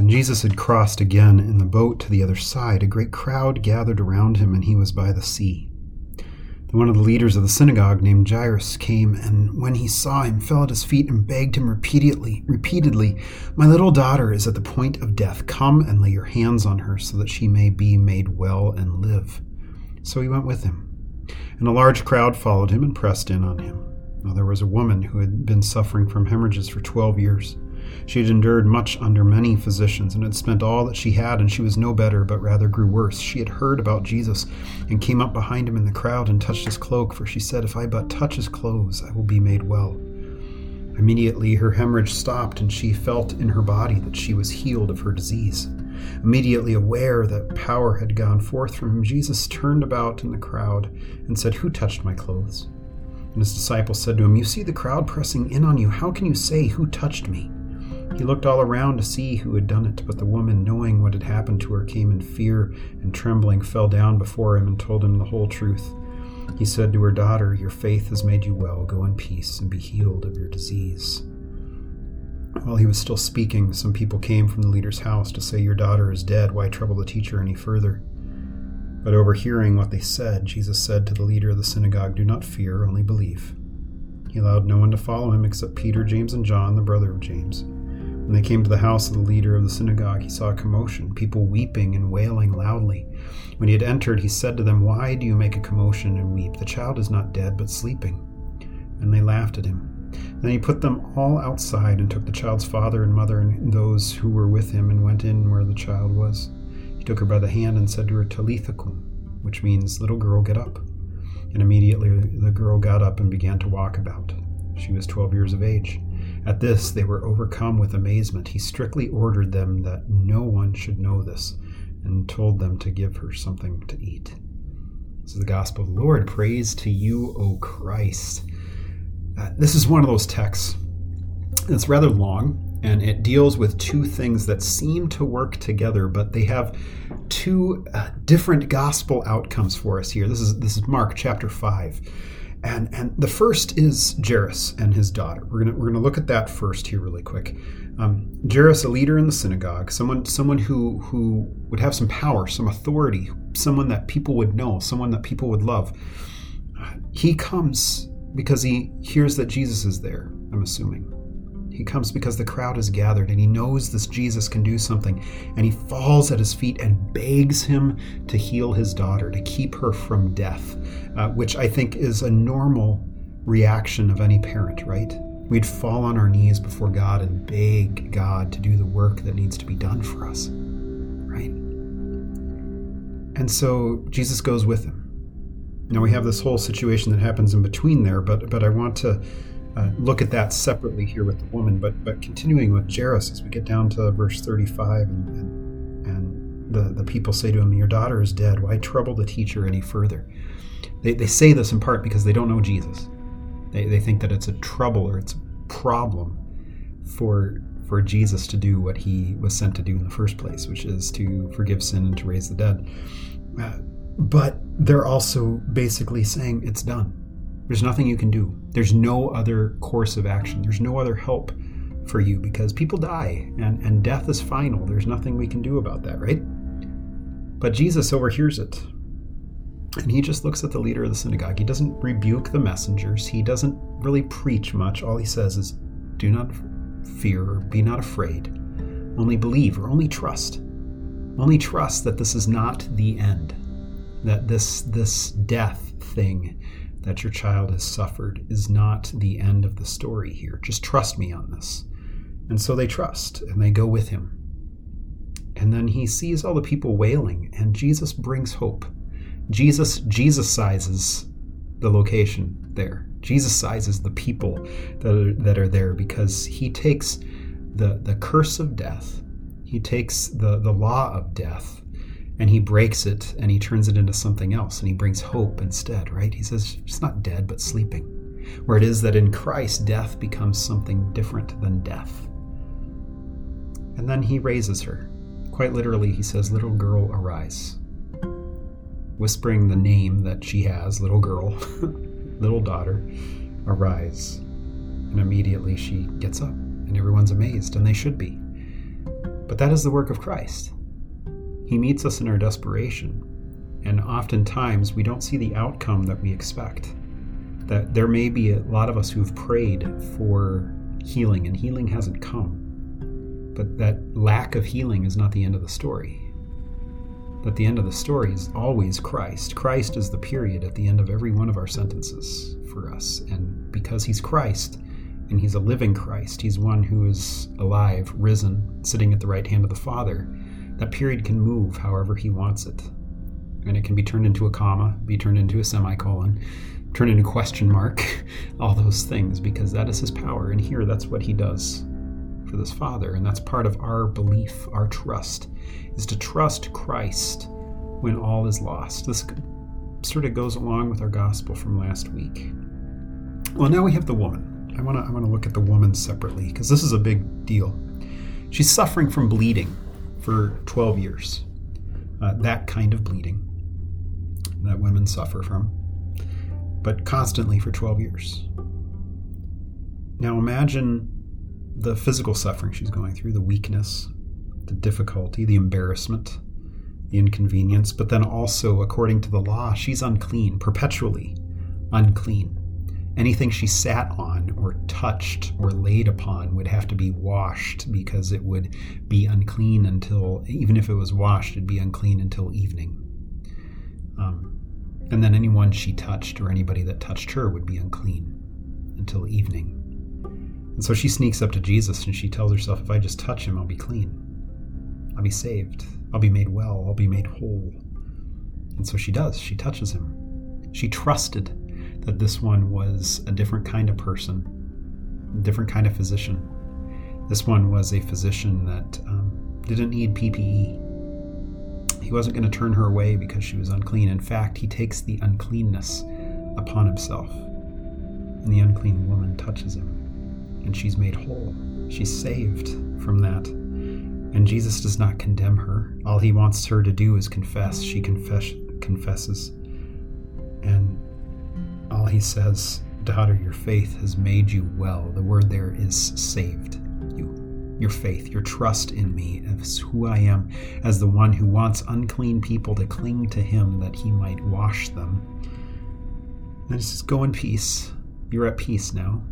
When Jesus had crossed again in the boat to the other side, a great crowd gathered around him, and he was by the sea. Then one of the leaders of the synagogue, named Jairus, came, and when he saw him, fell at his feet and begged him repeatedly, repeatedly, "My little daughter is at the point of death. Come and lay your hands on her, so that she may be made well and live." So he went with him, and a large crowd followed him and pressed in on him. Now there was a woman who had been suffering from hemorrhages for twelve years. She had endured much under many physicians and had spent all that she had, and she was no better, but rather grew worse. She had heard about Jesus and came up behind him in the crowd and touched his cloak, for she said, If I but touch his clothes, I will be made well. Immediately her hemorrhage stopped, and she felt in her body that she was healed of her disease. Immediately aware that power had gone forth from him, Jesus turned about in the crowd and said, Who touched my clothes? And his disciples said to him, You see the crowd pressing in on you. How can you say, Who touched me? He looked all around to see who had done it, but the woman, knowing what had happened to her, came in fear and trembling, fell down before him, and told him the whole truth. He said to her daughter, Your faith has made you well. Go in peace and be healed of your disease. While he was still speaking, some people came from the leader's house to say, Your daughter is dead. Why trouble the teacher any further? But overhearing what they said, Jesus said to the leader of the synagogue, Do not fear, only believe. He allowed no one to follow him except Peter, James, and John, the brother of James. When they came to the house of the leader of the synagogue, he saw a commotion, people weeping and wailing loudly. When he had entered, he said to them, Why do you make a commotion and weep? The child is not dead, but sleeping. And they laughed at him. Then he put them all outside and took the child's father and mother and those who were with him and went in where the child was. He took her by the hand and said to her, Talitha cum, which means, Little girl, get up. And immediately the girl got up and began to walk about. She was twelve years of age. At this, they were overcome with amazement. He strictly ordered them that no one should know this and told them to give her something to eat. This is the gospel of the Lord. Praise to you, O Christ. Uh, this is one of those texts that's rather long, and it deals with two things that seem to work together, but they have two uh, different gospel outcomes for us here. This is this is Mark chapter five. And, and the first is Jairus and his daughter. We're gonna we're gonna look at that first here really quick. Um, Jairus, a leader in the synagogue, someone someone who who would have some power, some authority, someone that people would know, someone that people would love. He comes because he hears that Jesus is there. I'm assuming. He comes because the crowd is gathered and he knows this Jesus can do something. And he falls at his feet and begs him to heal his daughter, to keep her from death, uh, which I think is a normal reaction of any parent, right? We'd fall on our knees before God and beg God to do the work that needs to be done for us, right? And so Jesus goes with him. Now we have this whole situation that happens in between there, but but I want to uh, look at that separately here with the woman. But but continuing with Jairus as we get down to verse 35, and, and, and the, the people say to him, Your daughter is dead. Why trouble the teacher any further? They, they say this in part because they don't know Jesus. They, they think that it's a trouble or it's a problem for for Jesus to do what he was sent to do in the first place, which is to forgive sin and to raise the dead. Uh, but they're also basically saying it's done. There's nothing you can do. There's no other course of action. There's no other help for you because people die and, and death is final. There's nothing we can do about that, right? But Jesus overhears it. And he just looks at the leader of the synagogue. He doesn't rebuke the messengers. He doesn't really preach much. All he says is, Do not fear be not afraid. Only believe or only trust. Only trust that this is not the end that this this death thing that your child has suffered is not the end of the story here. Just trust me on this. And so they trust and they go with him. And then he sees all the people wailing and Jesus brings hope. Jesus Jesus sizes the location there. Jesus sizes the people that are, that are there because he takes the the curse of death He takes the, the law of death and he breaks it and he turns it into something else and he brings hope instead, right? He says it's not dead, but sleeping. Where it is that in Christ, death becomes something different than death. And then he raises her. Quite literally, he says, Little girl, arise. Whispering the name that she has, little girl, little daughter, arise. And immediately she gets up, and everyone's amazed, and they should be. But that is the work of Christ. He meets us in our desperation, and oftentimes we don't see the outcome that we expect. That there may be a lot of us who've prayed for healing, and healing hasn't come. But that lack of healing is not the end of the story. That the end of the story is always Christ. Christ is the period at the end of every one of our sentences for us. And because He's Christ, and He's a living Christ, He's one who is alive, risen, sitting at the right hand of the Father, that period can move however He wants it. And it can be turned into a comma, be turned into a semicolon, turned into question mark, all those things, because that is His power. And here, that's what He does for this Father, and that's part of our belief, our trust, is to trust Christ when all is lost. This sort of goes along with our gospel from last week. Well, now we have the woman. I want to I want to look at the woman separately because this is a big deal. She's suffering from bleeding for 12 years. Uh, that kind of bleeding that women suffer from, but constantly for 12 years. Now imagine the physical suffering she's going through, the weakness, the difficulty, the embarrassment, the inconvenience, but then also, according to the law, she's unclean, perpetually unclean. Anything she sat on or touched or laid upon would have to be washed because it would be unclean until, even if it was washed, it'd be unclean until evening. Um, and then anyone she touched or anybody that touched her would be unclean until evening. And so she sneaks up to Jesus and she tells herself, if I just touch him, I'll be clean. I'll be saved. I'll be made well. I'll be made whole. And so she does. She touches him. She trusted that this one was a different kind of person, different kind of physician. This one was a physician that um, didn't need PPE. He wasn't going to turn her away because she was unclean. In fact, he takes the uncleanness upon himself. And the unclean woman touches him and she's made whole. She's saved from that. And Jesus does not condemn her. All he wants her to do is confess. She confess, confesses. He says, Daughter, your faith has made you well. The word there is saved you. Your faith, your trust in me as who I am, as the one who wants unclean people to cling to him that he might wash them. And he says, Go in peace. You're at peace now.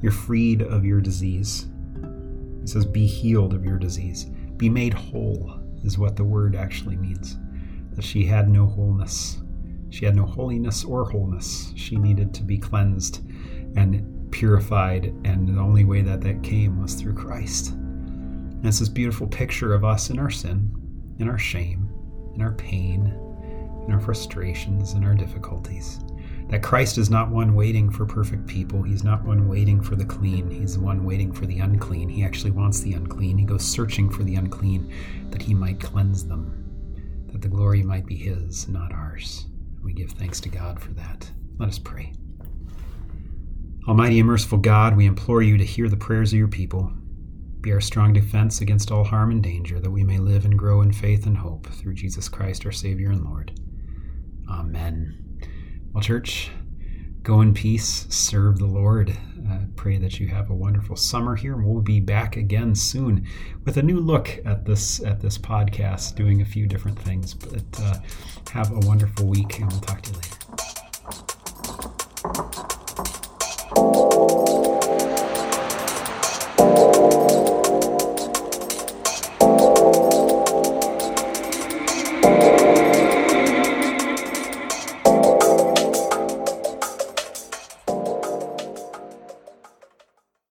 You're freed of your disease. It says, Be healed of your disease. Be made whole, is what the word actually means. That she had no wholeness. She had no holiness or wholeness. She needed to be cleansed and purified, and the only way that that came was through Christ. And it's this beautiful picture of us in our sin, in our shame, in our pain, in our frustrations, in our difficulties. That Christ is not one waiting for perfect people. He's not one waiting for the clean. He's one waiting for the unclean. He actually wants the unclean. He goes searching for the unclean that he might cleanse them, that the glory might be his, not ours. We give thanks to God for that. Let us pray. Almighty and merciful God, we implore you to hear the prayers of your people. Be our strong defense against all harm and danger, that we may live and grow in faith and hope through Jesus Christ, our Savior and Lord. Amen. Well, church, go in peace, serve the Lord. Uh, pray that you have a wonderful summer here, we'll be back again soon with a new look at this at this podcast, doing a few different things. But uh, have a wonderful week, and we'll talk to you later.